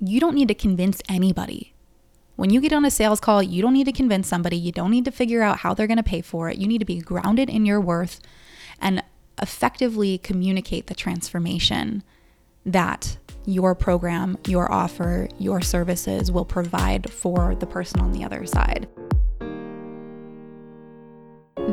you don't need to convince anybody. When you get on a sales call, you don't need to convince somebody. You don't need to figure out how they're going to pay for it. You need to be grounded in your worth and effectively communicate the transformation that your program, your offer, your services will provide for the person on the other side.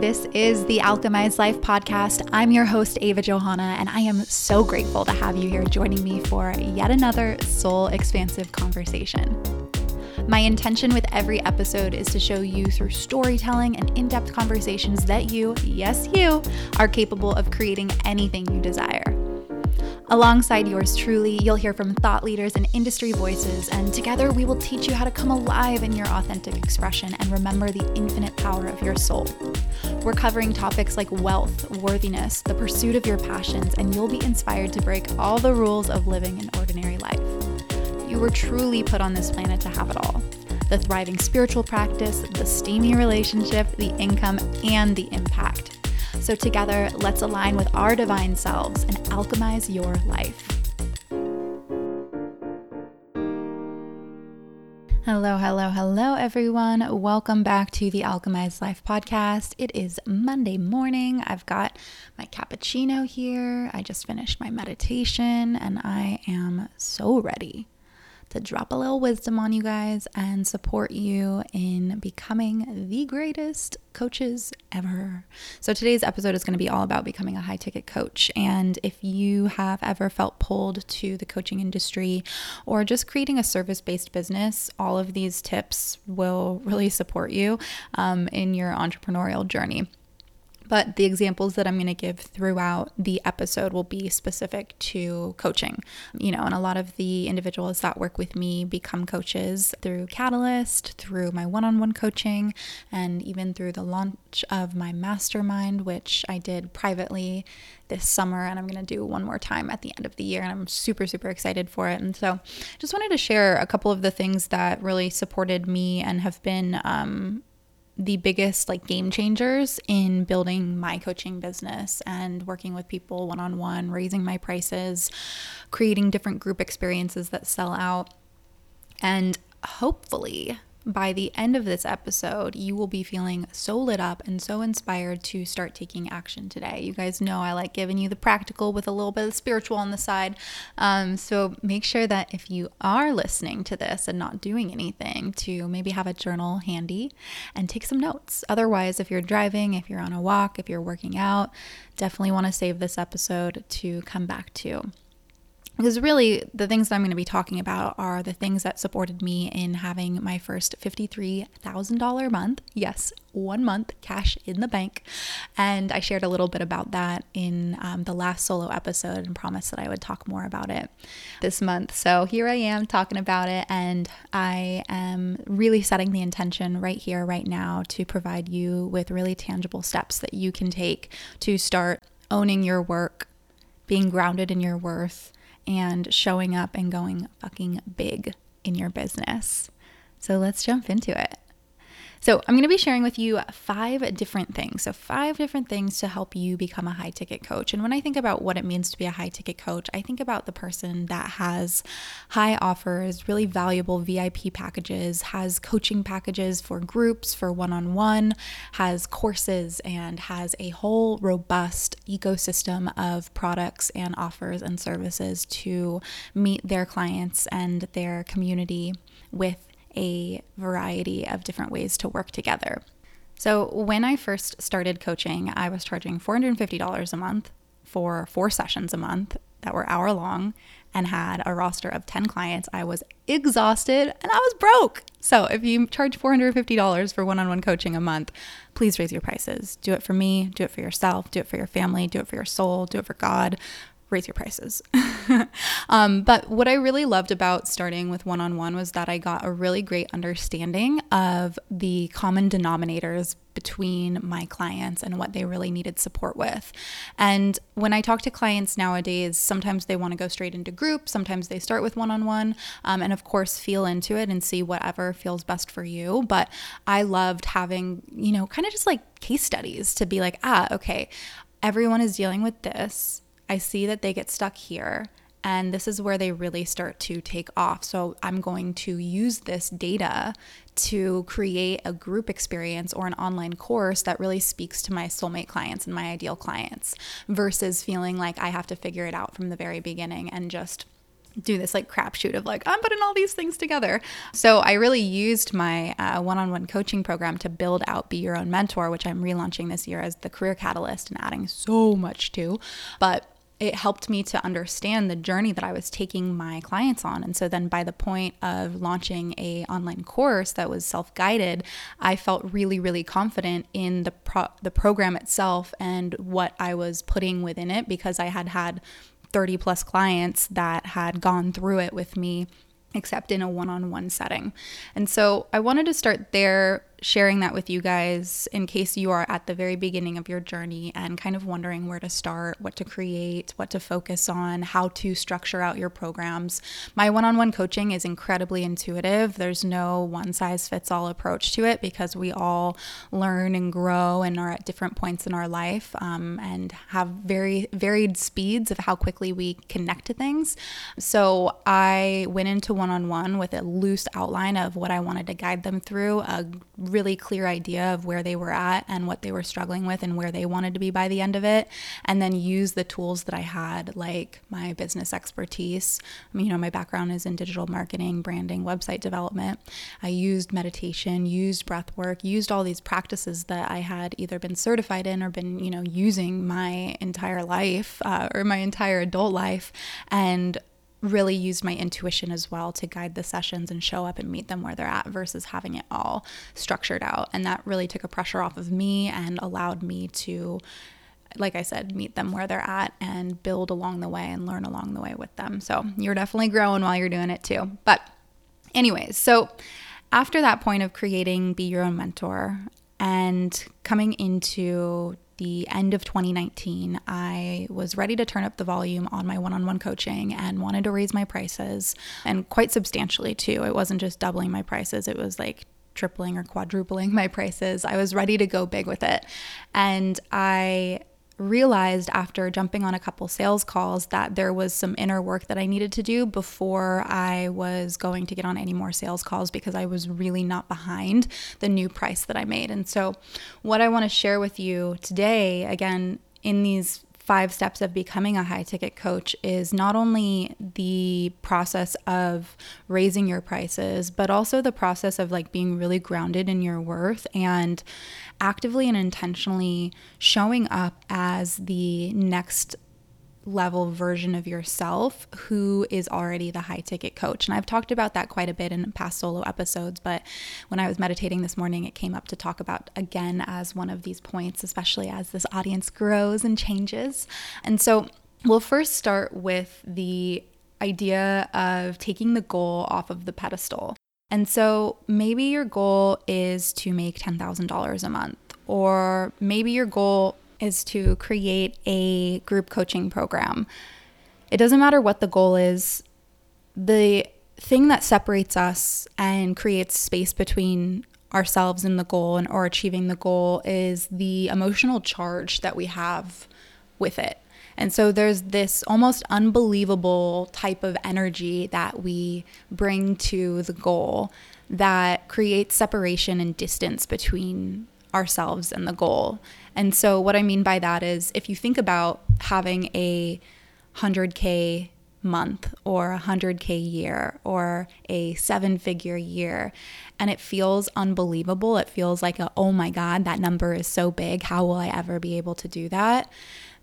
This is the Alchemized Life podcast. I'm your host, Ava Johanna, and I am so grateful to have you here joining me for yet another soul expansive conversation. My intention with every episode is to show you through storytelling and in depth conversations that you, yes, you, are capable of creating anything you desire. Alongside yours truly, you'll hear from thought leaders and industry voices, and together we will teach you how to come alive in your authentic expression and remember the infinite power of your soul. We're covering topics like wealth, worthiness, the pursuit of your passions, and you'll be inspired to break all the rules of living an ordinary life. You were truly put on this planet to have it all the thriving spiritual practice, the steamy relationship, the income, and the impact. So, together, let's align with our divine selves and alchemize your life. Hello, hello, hello, everyone. Welcome back to the Alchemized Life podcast. It is Monday morning. I've got my cappuccino here. I just finished my meditation and I am so ready to drop a little wisdom on you guys and support you in becoming the greatest coaches ever. So, today's episode is going to be all about becoming a high ticket coach. And if you have ever felt pulled to the coaching industry or just creating a service based business, all of these tips will really support you um, in your entrepreneurial journey but the examples that I'm going to give throughout the episode will be specific to coaching. You know, and a lot of the individuals that work with me become coaches through Catalyst, through my one on one coaching, and even through the launch of my mastermind, which I did privately this summer and I'm going to do one more time at the end of the year and I'm super super excited for it and so I just wanted to share a couple of the things that really supported me and have been um, the biggest like game changers in building my coaching business and working with people one on one, raising my prices, creating different group experiences that sell out. And hopefully, by the end of this episode, you will be feeling so lit up and so inspired to start taking action today. You guys know I like giving you the practical with a little bit of spiritual on the side. Um, so make sure that if you are listening to this and not doing anything, to maybe have a journal handy and take some notes. Otherwise, if you're driving, if you're on a walk, if you're working out, definitely want to save this episode to come back to because really the things that I'm going to be talking about are the things that supported me in having my first $53,000 month. Yes, one month cash in the bank. And I shared a little bit about that in um, the last solo episode and promised that I would talk more about it this month. So here I am talking about it. And I am really setting the intention right here, right now, to provide you with really tangible steps that you can take to start owning your work, being grounded in your worth and showing up and going fucking big in your business. So let's jump into it. So, I'm going to be sharing with you five different things. So, five different things to help you become a high ticket coach. And when I think about what it means to be a high ticket coach, I think about the person that has high offers, really valuable VIP packages, has coaching packages for groups, for one on one, has courses, and has a whole robust ecosystem of products and offers and services to meet their clients and their community with a variety of different ways to work together. So, when I first started coaching, I was charging $450 a month for four sessions a month that were hour long and had a roster of 10 clients. I was exhausted and I was broke. So, if you charge $450 for one on one coaching a month, please raise your prices. Do it for me, do it for yourself, do it for your family, do it for your soul, do it for God raise your prices. um, but what I really loved about starting with one on one was that I got a really great understanding of the common denominators between my clients and what they really needed support with. And when I talk to clients nowadays, sometimes they want to go straight into group, sometimes they start with one on one, and of course, feel into it and see whatever feels best for you. But I loved having, you know, kind of just like case studies to be like, ah, okay, everyone is dealing with this I see that they get stuck here. And this is where they really start to take off. So I'm going to use this data to create a group experience or an online course that really speaks to my soulmate clients and my ideal clients versus feeling like I have to figure it out from the very beginning and just do this like crapshoot of like I'm putting all these things together. So I really used my uh, one-on-one coaching program to build out Be Your Own Mentor, which I'm relaunching this year as the Career Catalyst and adding so much to. But it helped me to understand the journey that I was taking my clients on. And so then by the point of launching a online course that was self-guided, I felt really really confident in the pro- the program itself and what I was putting within it because I had had 30 plus clients that had gone through it with me except in a one-on-one setting. And so I wanted to start there sharing that with you guys in case you are at the very beginning of your journey and kind of wondering where to start, what to create, what to focus on, how to structure out your programs. My one on one coaching is incredibly intuitive. There's no one size fits all approach to it because we all learn and grow and are at different points in our life um, and have very varied speeds of how quickly we connect to things. So I went into one on one with a loose outline of what I wanted to guide them through, a really clear idea of where they were at and what they were struggling with and where they wanted to be by the end of it. And then use the tools that I had, like my business expertise. I mean, you know, my background is in digital marketing, branding, website development. I used meditation, used breath work, used all these practices that I had either been certified in or been, you know, using my entire life uh, or my entire adult life. And really used my intuition as well to guide the sessions and show up and meet them where they're at versus having it all structured out. And that really took a pressure off of me and allowed me to, like I said, meet them where they're at and build along the way and learn along the way with them. So you're definitely growing while you're doing it too. But, anyways, so after that point of creating Be Your Own Mentor and coming into the end of 2019, I was ready to turn up the volume on my one on one coaching and wanted to raise my prices and quite substantially too. It wasn't just doubling my prices, it was like tripling or quadrupling my prices. I was ready to go big with it. And I realized after jumping on a couple sales calls that there was some inner work that I needed to do before I was going to get on any more sales calls because I was really not behind the new price that I made. And so, what I want to share with you today, again, in these five steps of becoming a high ticket coach is not only the process of raising your prices, but also the process of like being really grounded in your worth and actively and intentionally showing up as the next level version of yourself who is already the high ticket coach. And I've talked about that quite a bit in past solo episodes, but when I was meditating this morning, it came up to talk about again as one of these points, especially as this audience grows and changes. And so we'll first start with the idea of taking the goal off of the pedestal. And so maybe your goal is to make $10,000 a month, or maybe your goal is to create a group coaching program. It doesn't matter what the goal is, the thing that separates us and creates space between ourselves and the goal and or achieving the goal is the emotional charge that we have with it. And so there's this almost unbelievable type of energy that we bring to the goal that creates separation and distance between ourselves and the goal. And so, what I mean by that is if you think about having a 100K month or a 100K year or a seven figure year, and it feels unbelievable, it feels like, a, oh my God, that number is so big. How will I ever be able to do that?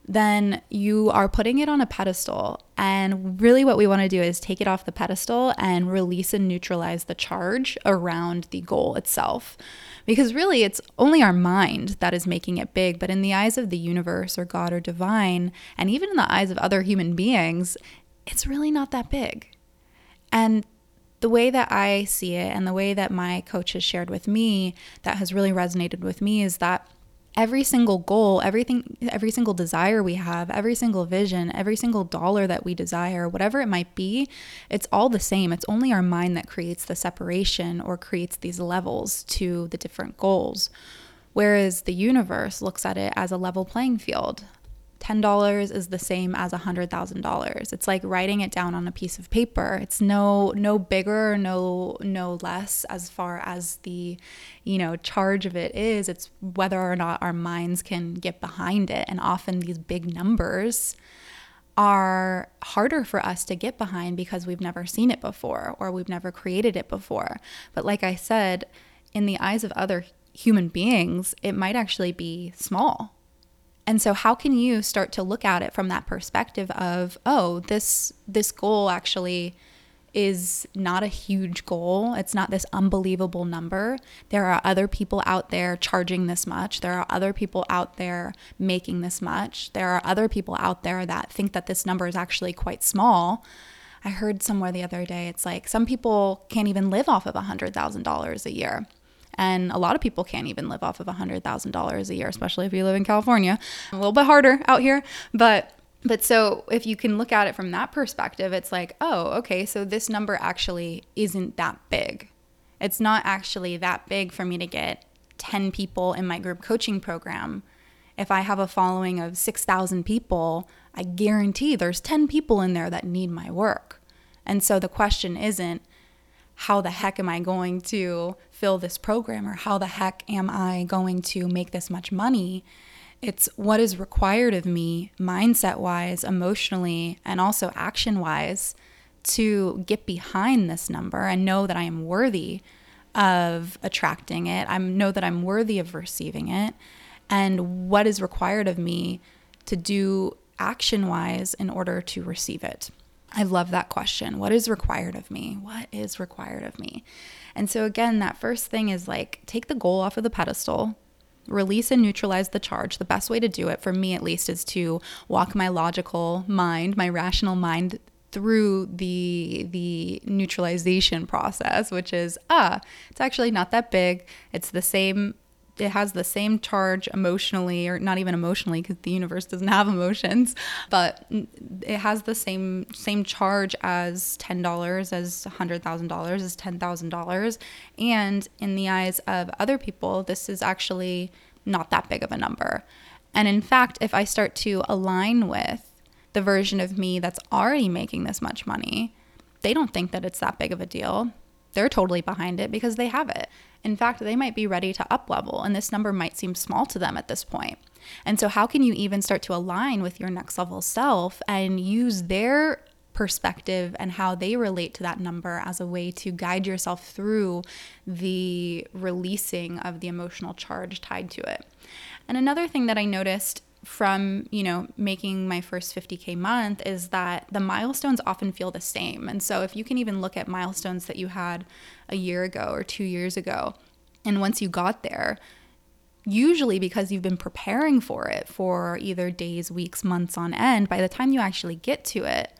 Then you are putting it on a pedestal. And really, what we want to do is take it off the pedestal and release and neutralize the charge around the goal itself. Because really, it's only our mind that is making it big. But in the eyes of the universe or God or divine, and even in the eyes of other human beings, it's really not that big. And the way that I see it and the way that my coach has shared with me that has really resonated with me is that every single goal, everything, every single desire we have, every single vision, every single dollar that we desire, whatever it might be, it's all the same. It's only our mind that creates the separation or creates these levels to the different goals. Whereas the universe looks at it as a level playing field. $10 is the same as $100,000. It's like writing it down on a piece of paper. It's no no bigger, no no less as far as the, you know, charge of it is. It's whether or not our minds can get behind it. And often these big numbers are harder for us to get behind because we've never seen it before or we've never created it before. But like I said, in the eyes of other human beings, it might actually be small and so how can you start to look at it from that perspective of, oh, this this goal actually is not a huge goal. It's not this unbelievable number. There are other people out there charging this much. There are other people out there making this much. There are other people out there that think that this number is actually quite small. I heard somewhere the other day, it's like some people can't even live off of $100,000 a year. And a lot of people can't even live off of $100,000 a year, especially if you live in California. A little bit harder out here, but but so if you can look at it from that perspective, it's like, oh, okay, so this number actually isn't that big. It's not actually that big for me to get 10 people in my group coaching program. If I have a following of 6,000 people, I guarantee there's 10 people in there that need my work. And so the question isn't, how the heck am I going to fill this program or how the heck am I going to make this much money? It's what is required of me, mindset wise, emotionally, and also action wise, to get behind this number and know that I am worthy of attracting it. I know that I'm worthy of receiving it. And what is required of me to do action wise in order to receive it. I love that question. What is required of me? What is required of me? And so, again, that first thing is like take the goal off of the pedestal, release and neutralize the charge. The best way to do it, for me at least, is to walk my logical mind, my rational mind through the the neutralization process which is ah it's actually not that big it's the same it has the same charge emotionally or not even emotionally because the universe doesn't have emotions but it has the same same charge as $10 as $100000 as $10000 and in the eyes of other people this is actually not that big of a number. And in fact if i start to align with the version of me that's already making this much money they don't think that it's that big of a deal. They're totally behind it because they have it in fact, they might be ready to up level, and this number might seem small to them at this point. And so, how can you even start to align with your next level self and use their perspective and how they relate to that number as a way to guide yourself through the releasing of the emotional charge tied to it? And another thing that I noticed from you know making my first 50k month is that the milestones often feel the same. And so if you can even look at milestones that you had a year ago or 2 years ago and once you got there usually because you've been preparing for it for either days weeks months on end by the time you actually get to it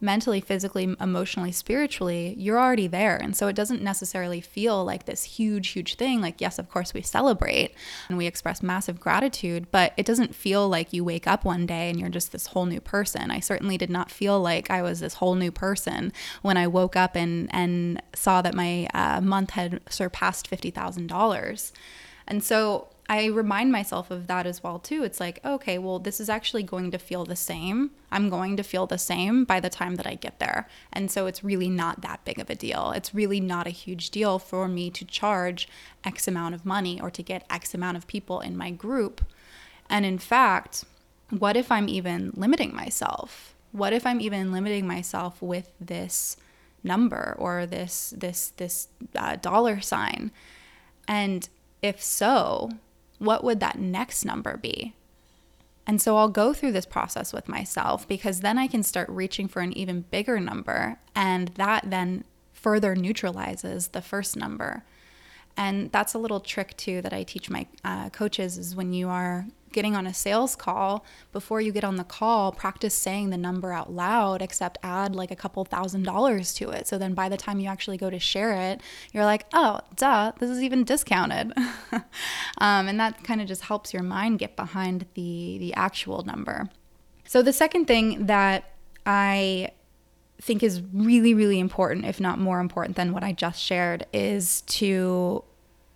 mentally, physically, emotionally, spiritually, you're already there. And so it doesn't necessarily feel like this huge, huge thing. Like, yes, of course, we celebrate and we express massive gratitude, but it doesn't feel like you wake up one day and you're just this whole new person. I certainly did not feel like I was this whole new person when I woke up and, and saw that my uh, month had surpassed $50,000. And so I remind myself of that as well too. It's like, okay, well, this is actually going to feel the same. I'm going to feel the same by the time that I get there. And so it's really not that big of a deal. It's really not a huge deal for me to charge X amount of money or to get X amount of people in my group. And in fact, what if I'm even limiting myself? What if I'm even limiting myself with this number or this this this uh, dollar sign? And if so, what would that next number be? And so I'll go through this process with myself because then I can start reaching for an even bigger number. And that then further neutralizes the first number. And that's a little trick too that I teach my uh, coaches is when you are getting on a sales call, before you get on the call, practice saying the number out loud, except add like a couple thousand dollars to it. So then by the time you actually go to share it, you're like, oh, duh, this is even discounted. um, and that kind of just helps your mind get behind the, the actual number. So the second thing that I think is really, really important, if not more important than what I just shared, is to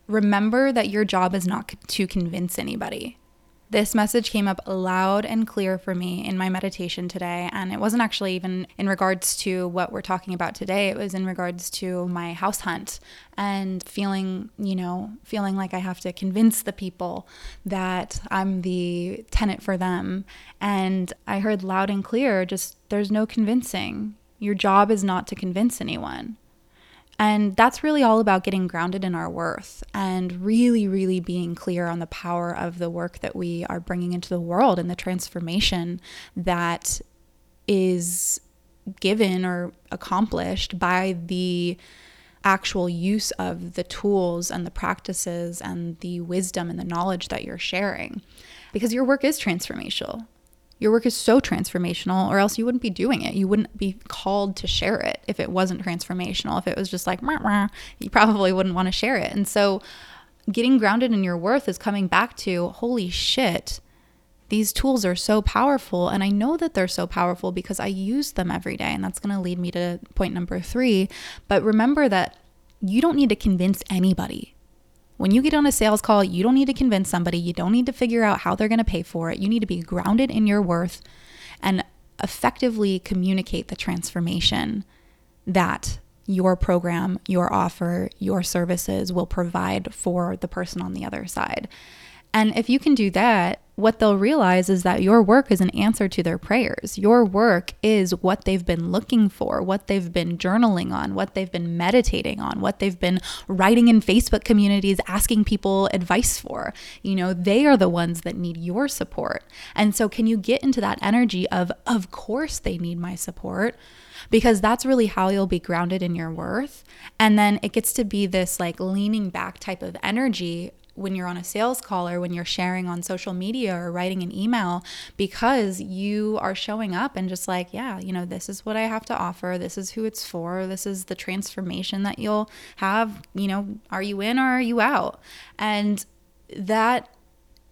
remember that your job is not to convince anybody This message came up loud and clear for me in my meditation today. And it wasn't actually even in regards to what we're talking about today, it was in regards to my house hunt and feeling, you know, feeling like I have to convince the people that I'm the tenant for them. And I heard loud and clear just there's no convincing. Your job is not to convince anyone. And that's really all about getting grounded in our worth and really, really being clear on the power of the work that we are bringing into the world and the transformation that is given or accomplished by the actual use of the tools and the practices and the wisdom and the knowledge that you're sharing. Because your work is transformational. Your work is so transformational, or else you wouldn't be doing it. You wouldn't be called to share it if it wasn't transformational. If it was just like, you probably wouldn't want to share it. And so, getting grounded in your worth is coming back to holy shit, these tools are so powerful. And I know that they're so powerful because I use them every day. And that's going to lead me to point number three. But remember that you don't need to convince anybody when you get on a sales call, you don't need to convince somebody, you don't need to figure out how they're going to pay for it. You need to be grounded in your worth and effectively communicate the transformation that your program, your offer, your services will provide for the person on the other side. And if you can do that, what they'll realize is that your work is an answer to their prayers. Your work is what they've been looking for, what they've been journaling on, what they've been meditating on, what they've been writing in Facebook communities asking people advice for. You know, they are the ones that need your support. And so, can you get into that energy of, of course, they need my support? because that's really how you'll be grounded in your worth. And then it gets to be this like leaning back type of energy when you're on a sales call or when you're sharing on social media or writing an email because you are showing up and just like, yeah, you know, this is what I have to offer. This is who it's for. This is the transformation that you'll have. You know, are you in or are you out? And that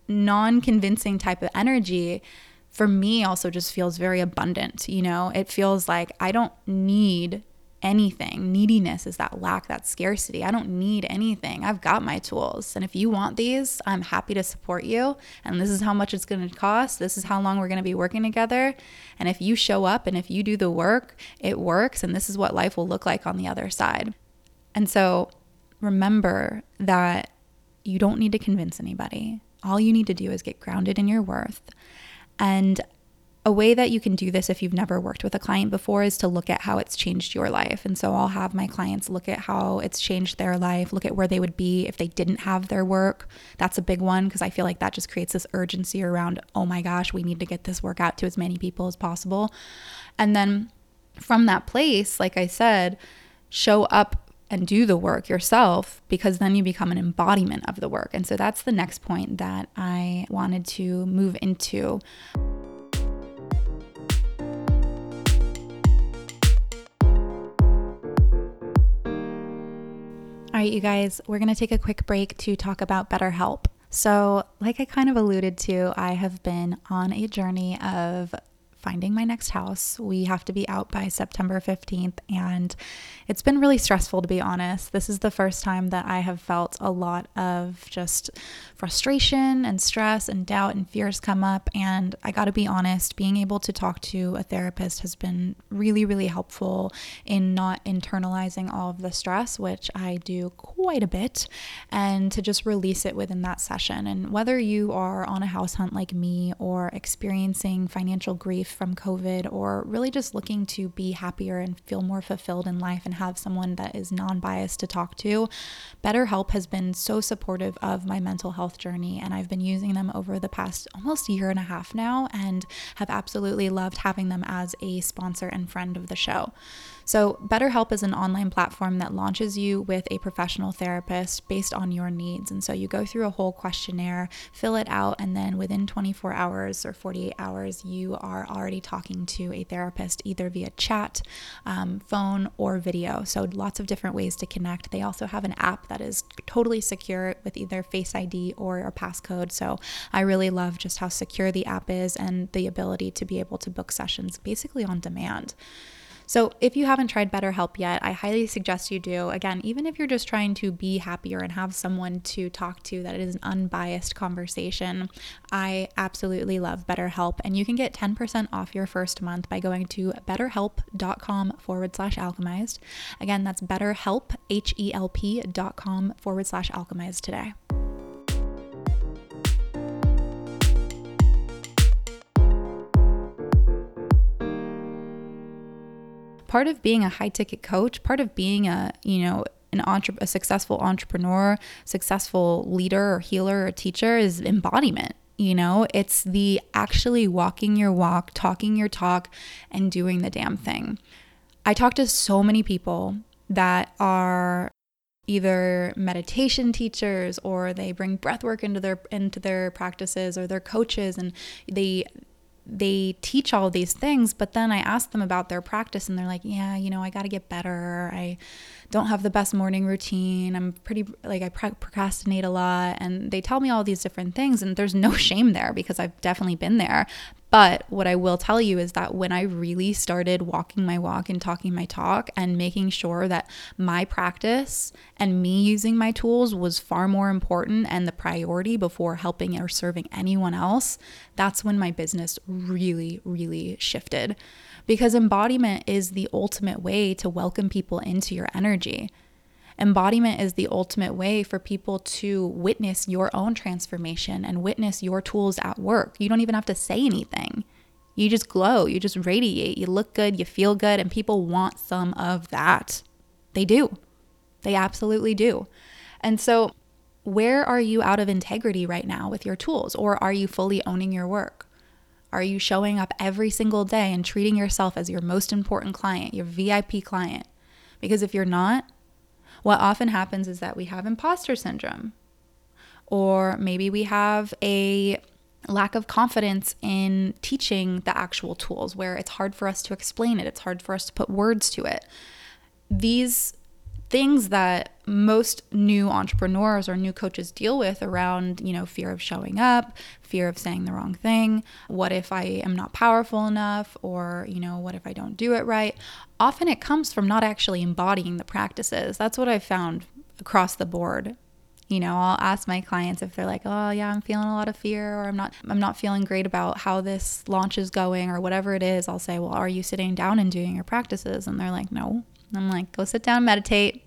non convincing type of energy for me also just feels very abundant. You know, it feels like I don't need anything. Neediness is that lack, that scarcity. I don't need anything. I've got my tools. And if you want these, I'm happy to support you. And this is how much it's going to cost. This is how long we're going to be working together. And if you show up and if you do the work, it works. And this is what life will look like on the other side. And so remember that you don't need to convince anybody. All you need to do is get grounded in your worth. And a way that you can do this if you've never worked with a client before is to look at how it's changed your life. And so I'll have my clients look at how it's changed their life, look at where they would be if they didn't have their work. That's a big one because I feel like that just creates this urgency around, oh my gosh, we need to get this work out to as many people as possible. And then from that place, like I said, show up and do the work yourself because then you become an embodiment of the work. And so that's the next point that I wanted to move into. All right, you guys, we're going to take a quick break to talk about BetterHelp. So, like I kind of alluded to, I have been on a journey of finding my next house. We have to be out by September 15th, and it's been really stressful to be honest. This is the first time that I have felt a lot of just frustration and stress and doubt and fears come up. And I got to be honest, being able to talk to a therapist has been really, really helpful in not internalizing all of the stress, which I do quite a bit, and to just release it within that session. And whether you are on a house hunt like me or experiencing financial grief, from COVID or really just looking to be happier and feel more fulfilled in life and have someone that is non biased to talk to, BetterHelp has been so supportive of my mental health journey. And I've been using them over the past almost year and a half now and have absolutely loved having them as a sponsor and friend of the show. So, BetterHelp is an online platform that launches you with a professional therapist based on your needs. And so, you go through a whole questionnaire, fill it out, and then within 24 hours or 48 hours, you are already talking to a therapist either via chat, um, phone, or video. So, lots of different ways to connect. They also have an app that is totally secure with either Face ID or a passcode. So, I really love just how secure the app is and the ability to be able to book sessions basically on demand. So, if you haven't tried BetterHelp yet, I highly suggest you do. Again, even if you're just trying to be happier and have someone to talk to that is an unbiased conversation, I absolutely love BetterHelp. And you can get 10% off your first month by going to betterhelp.com forward slash alchemized. Again, that's betterhelp, H E L P dot com forward slash alchemized today. Part of being a high ticket coach, part of being a, you know, an entre- a successful entrepreneur, successful leader or healer or teacher is embodiment. You know, it's the actually walking your walk, talking your talk, and doing the damn thing. I talk to so many people that are either meditation teachers or they bring breath work into their into their practices or they're coaches and they they teach all these things, but then I ask them about their practice and they're like, yeah, you know, I got to get better. I don't have the best morning routine. I'm pretty, like, I procrastinate a lot. And they tell me all these different things, and there's no shame there because I've definitely been there. But what I will tell you is that when I really started walking my walk and talking my talk and making sure that my practice and me using my tools was far more important and the priority before helping or serving anyone else, that's when my business really, really shifted. Because embodiment is the ultimate way to welcome people into your energy. Embodiment is the ultimate way for people to witness your own transformation and witness your tools at work. You don't even have to say anything. You just glow, you just radiate, you look good, you feel good, and people want some of that. They do. They absolutely do. And so, where are you out of integrity right now with your tools? Or are you fully owning your work? Are you showing up every single day and treating yourself as your most important client, your VIP client? Because if you're not, what often happens is that we have imposter syndrome, or maybe we have a lack of confidence in teaching the actual tools where it's hard for us to explain it, it's hard for us to put words to it. These things that most new entrepreneurs or new coaches deal with around, you know, fear of showing up, fear of saying the wrong thing, what if I am not powerful enough or, you know, what if I don't do it right? Often it comes from not actually embodying the practices. That's what I've found across the board. You know, I'll ask my clients if they're like, "Oh, yeah, I'm feeling a lot of fear or I'm not I'm not feeling great about how this launch is going or whatever it is." I'll say, "Well, are you sitting down and doing your practices?" And they're like, "No." I'm like, go sit down, meditate,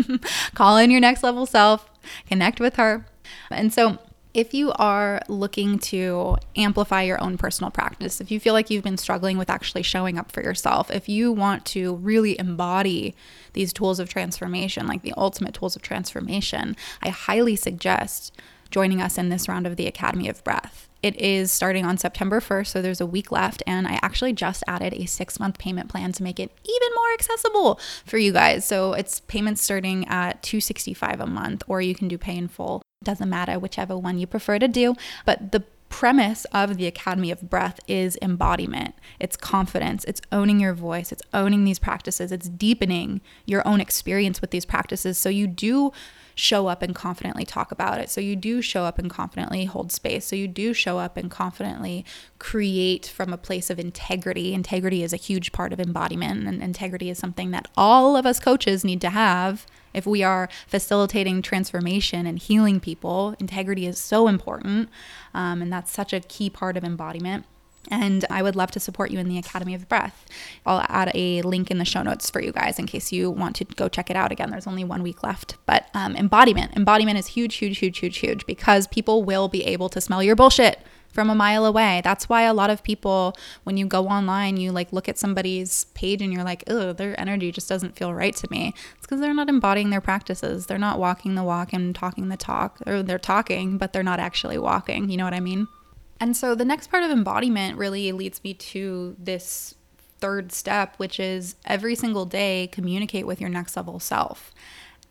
call in your next level self, connect with her. And so, if you are looking to amplify your own personal practice, if you feel like you've been struggling with actually showing up for yourself, if you want to really embody these tools of transformation, like the ultimate tools of transformation, I highly suggest joining us in this round of the Academy of Breath. It is starting on September 1st, so there's a week left, and I actually just added a six month payment plan to make it even more accessible for you guys. So it's payments starting at 265 a month, or you can do pay in full. Doesn't matter, whichever one you prefer to do. But the premise of the Academy of Breath is embodiment. It's confidence. It's owning your voice. It's owning these practices. It's deepening your own experience with these practices. So you do show up and confidently talk about it. So you do show up and confidently hold space. So you do show up and confidently create from a place of integrity. Integrity is a huge part of embodiment, and integrity is something that all of us coaches need to have if we are facilitating transformation and healing people. Integrity is so important, um, and that's such a key part of embodiment. And I would love to support you in the Academy of Breath. I'll add a link in the show notes for you guys in case you want to go check it out again. There's only one week left. But um, embodiment, embodiment is huge, huge, huge, huge, huge because people will be able to smell your bullshit from a mile away. That's why a lot of people, when you go online, you like look at somebody's page and you're like, oh, their energy just doesn't feel right to me. It's because they're not embodying their practices. They're not walking the walk and talking the talk, or they're talking, but they're not actually walking. You know what I mean? And so the next part of embodiment really leads me to this third step, which is every single day communicate with your next level self.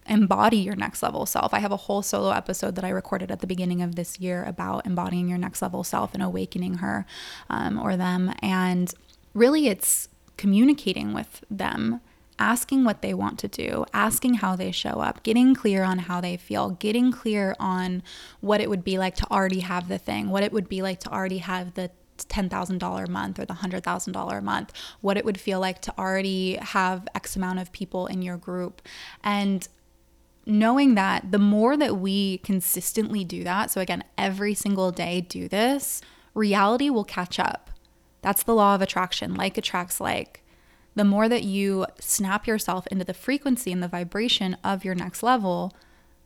Embody your next level self. I have a whole solo episode that I recorded at the beginning of this year about embodying your next level self and awakening her um, or them. And really, it's communicating with them asking what they want to do, asking how they show up, getting clear on how they feel, getting clear on what it would be like to already have the thing, what it would be like to already have the $10,000 a month or the $100,000 a month, what it would feel like to already have X amount of people in your group. And knowing that the more that we consistently do that, so again, every single day do this, reality will catch up. That's the law of attraction. Like attracts like. The more that you snap yourself into the frequency and the vibration of your next level,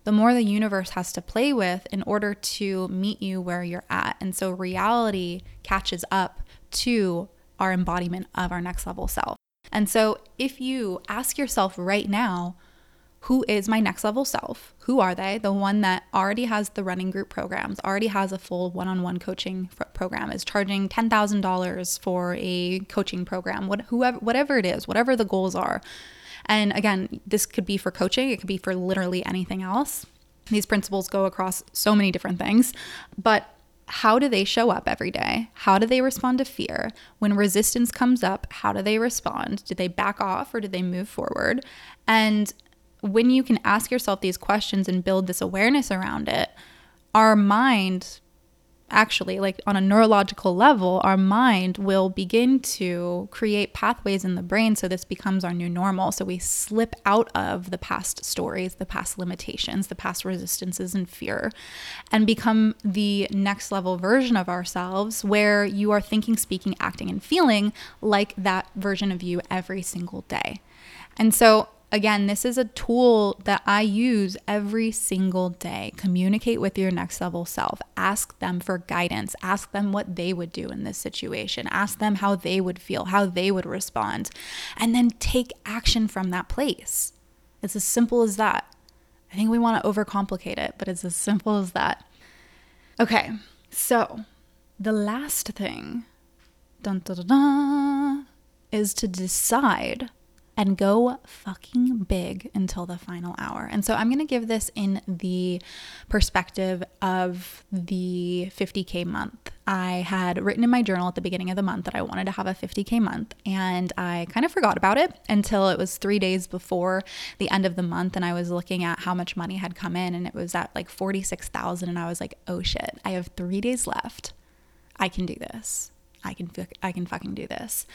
the more the universe has to play with in order to meet you where you're at. And so reality catches up to our embodiment of our next level self. And so if you ask yourself right now, who is my next level self? Who are they? The one that already has the running group programs, already has a full one on one coaching program, is charging $10,000 for a coaching program, what, whoever, whatever it is, whatever the goals are. And again, this could be for coaching, it could be for literally anything else. These principles go across so many different things, but how do they show up every day? How do they respond to fear? When resistance comes up, how do they respond? Do they back off or do they move forward? And when you can ask yourself these questions and build this awareness around it, our mind actually, like on a neurological level, our mind will begin to create pathways in the brain so this becomes our new normal. So we slip out of the past stories, the past limitations, the past resistances and fear, and become the next level version of ourselves where you are thinking, speaking, acting, and feeling like that version of you every single day. And so Again, this is a tool that I use every single day. Communicate with your next level self. Ask them for guidance. Ask them what they would do in this situation. Ask them how they would feel, how they would respond, and then take action from that place. It's as simple as that. I think we want to overcomplicate it, but it's as simple as that. Okay, so the last thing dun, dun, dun, is to decide and go fucking big until the final hour. And so I'm going to give this in the perspective of the 50K month. I had written in my journal at the beginning of the month that I wanted to have a 50K month, and I kind of forgot about it until it was three days before the end of the month. And I was looking at how much money had come in, and it was at like 46,000. And I was like, oh shit, I have three days left. I can do this. I can I can fucking do this.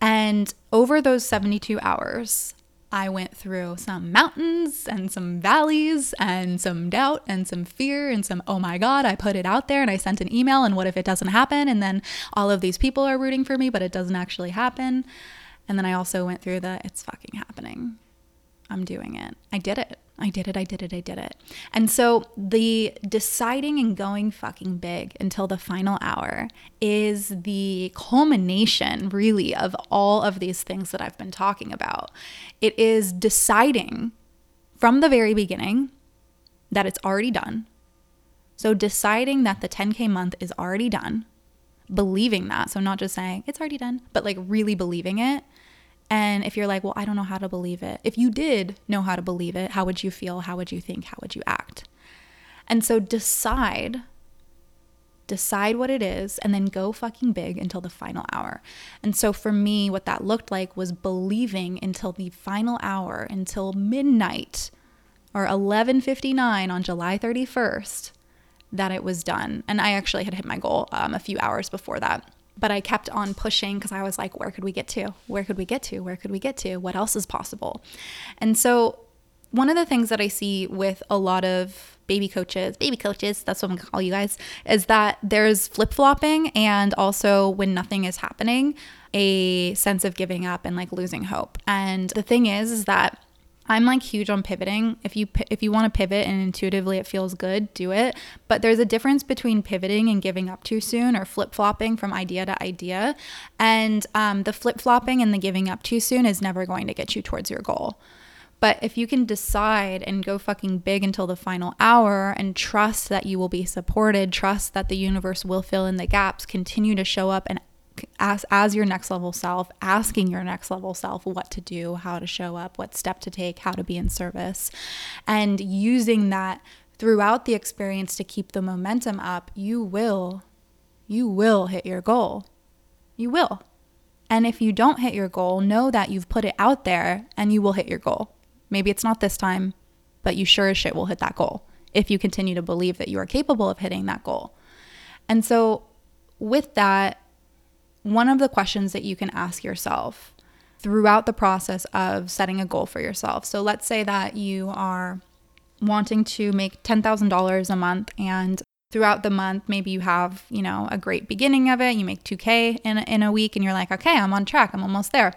And over those 72 hours, I went through some mountains and some valleys and some doubt and some fear and some, oh my God, I put it out there and I sent an email and what if it doesn't happen? And then all of these people are rooting for me, but it doesn't actually happen. And then I also went through the, it's fucking happening. I'm doing it. I did it. I did it, I did it, I did it. And so the deciding and going fucking big until the final hour is the culmination, really, of all of these things that I've been talking about. It is deciding from the very beginning that it's already done. So deciding that the 10K month is already done, believing that. So not just saying it's already done, but like really believing it and if you're like, well, I don't know how to believe it, if you did know how to believe it, how would you feel? How would you think? How would you act? And so decide, decide what it is, and then go fucking big until the final hour. And so for me, what that looked like was believing until the final hour, until midnight or 11:59 on July 31st, that it was done. And I actually had hit my goal um, a few hours before that but I kept on pushing because I was like, where could we get to? Where could we get to? Where could we get to? What else is possible? And so, one of the things that I see with a lot of baby coaches, baby coaches, that's what I'm gonna call you guys, is that there's flip flopping and also when nothing is happening, a sense of giving up and like losing hope. And the thing is, is that I'm like huge on pivoting. If you if you want to pivot and intuitively it feels good, do it. But there's a difference between pivoting and giving up too soon, or flip flopping from idea to idea. And um, the flip flopping and the giving up too soon is never going to get you towards your goal. But if you can decide and go fucking big until the final hour and trust that you will be supported, trust that the universe will fill in the gaps, continue to show up and as, as your next level self, asking your next level self what to do, how to show up, what step to take, how to be in service, and using that throughout the experience to keep the momentum up, you will, you will hit your goal. You will. And if you don't hit your goal, know that you've put it out there and you will hit your goal. Maybe it's not this time, but you sure as shit will hit that goal if you continue to believe that you are capable of hitting that goal. And so, with that, one of the questions that you can ask yourself throughout the process of setting a goal for yourself. So let's say that you are wanting to make $10,000 a month and throughout the month maybe you have, you know, a great beginning of it, you make 2k in in a week and you're like, "Okay, I'm on track. I'm almost there."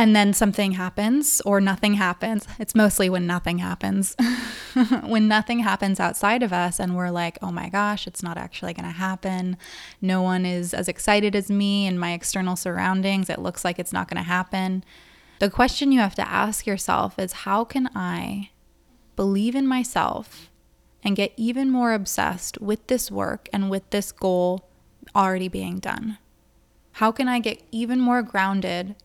And then something happens or nothing happens. It's mostly when nothing happens. when nothing happens outside of us and we're like, oh my gosh, it's not actually going to happen. No one is as excited as me in my external surroundings. It looks like it's not going to happen. The question you have to ask yourself is how can I believe in myself and get even more obsessed with this work and with this goal already being done? How can I get even more grounded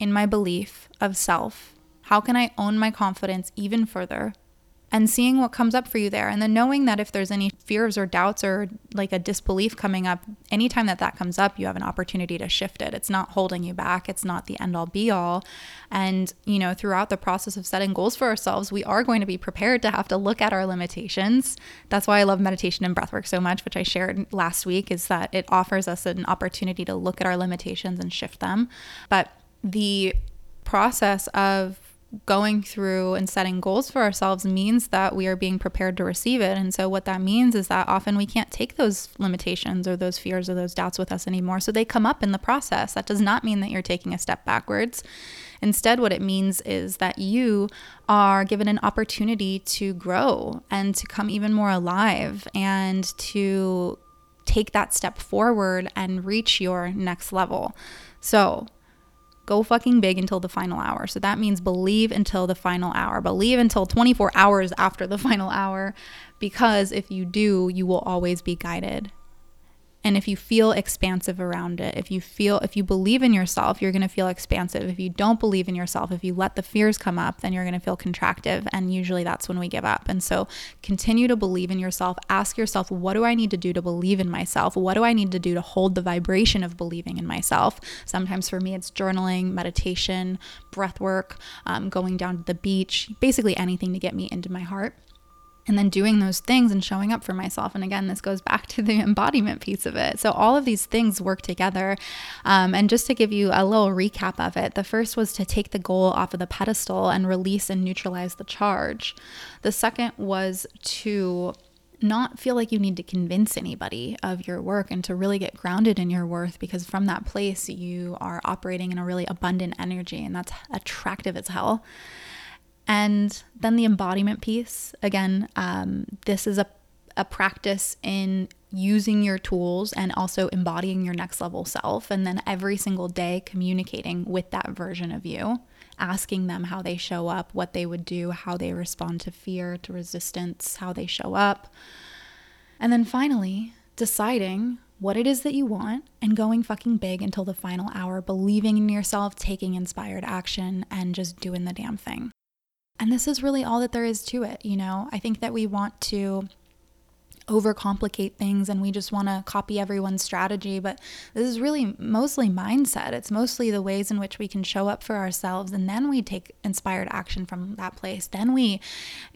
in my belief of self? How can I own my confidence even further? And seeing what comes up for you there. And then knowing that if there's any fears or doubts or like a disbelief coming up, anytime that that comes up, you have an opportunity to shift it. It's not holding you back, it's not the end all be all. And, you know, throughout the process of setting goals for ourselves, we are going to be prepared to have to look at our limitations. That's why I love meditation and breathwork so much, which I shared last week, is that it offers us an opportunity to look at our limitations and shift them. But the process of going through and setting goals for ourselves means that we are being prepared to receive it. And so, what that means is that often we can't take those limitations or those fears or those doubts with us anymore. So, they come up in the process. That does not mean that you're taking a step backwards. Instead, what it means is that you are given an opportunity to grow and to come even more alive and to take that step forward and reach your next level. So, Go fucking big until the final hour. So that means believe until the final hour. Believe until 24 hours after the final hour because if you do, you will always be guided and if you feel expansive around it, if you feel, if you believe in yourself, you're going to feel expansive. If you don't believe in yourself, if you let the fears come up, then you're going to feel contractive. And usually that's when we give up. And so continue to believe in yourself. Ask yourself, what do I need to do to believe in myself? What do I need to do to hold the vibration of believing in myself? Sometimes for me, it's journaling, meditation, breath work, um, going down to the beach, basically anything to get me into my heart and then doing those things and showing up for myself. And again, this goes back to the embodiment piece of it. So all of these things work together. Um, and just to give you a little recap of it, the first was to take the goal off of the pedestal and release and neutralize the charge. The second was to not feel like you need to convince anybody of your work and to really get grounded in your worth because from that place you are operating in a really abundant energy and that's attractive as hell. And then the embodiment piece again, um, this is a, a practice in using your tools and also embodying your next level self. And then every single day communicating with that version of you, asking them how they show up, what they would do, how they respond to fear, to resistance, how they show up. And then finally, deciding what it is that you want and going fucking big until the final hour, believing in yourself, taking inspired action, and just doing the damn thing. And this is really all that there is to it. You know, I think that we want to overcomplicate things and we just want to copy everyone's strategy. But this is really mostly mindset. It's mostly the ways in which we can show up for ourselves. And then we take inspired action from that place. Then we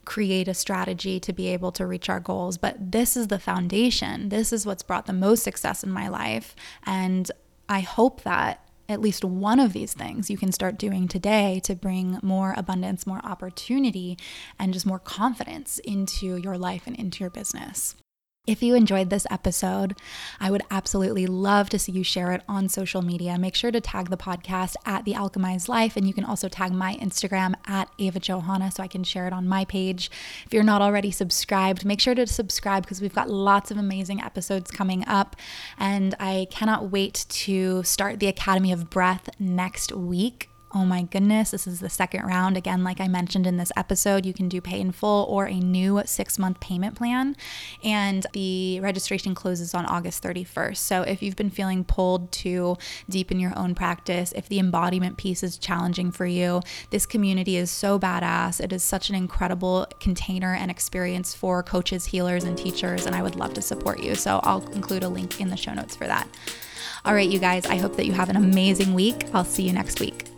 create a strategy to be able to reach our goals. But this is the foundation. This is what's brought the most success in my life. And I hope that at least one of these things you can start doing today to bring more abundance, more opportunity, and just more confidence into your life and into your business. If you enjoyed this episode, I would absolutely love to see you share it on social media. Make sure to tag the podcast at The Alchemized Life, and you can also tag my Instagram at Ava Johanna so I can share it on my page. If you're not already subscribed, make sure to subscribe because we've got lots of amazing episodes coming up. And I cannot wait to start the Academy of Breath next week oh my goodness, this is the second round. Again, like I mentioned in this episode, you can do pay in full or a new six month payment plan. And the registration closes on August 31st. So if you've been feeling pulled to deepen your own practice, if the embodiment piece is challenging for you, this community is so badass. It is such an incredible container and experience for coaches, healers, and teachers. And I would love to support you. So I'll include a link in the show notes for that. All right, you guys, I hope that you have an amazing week. I'll see you next week.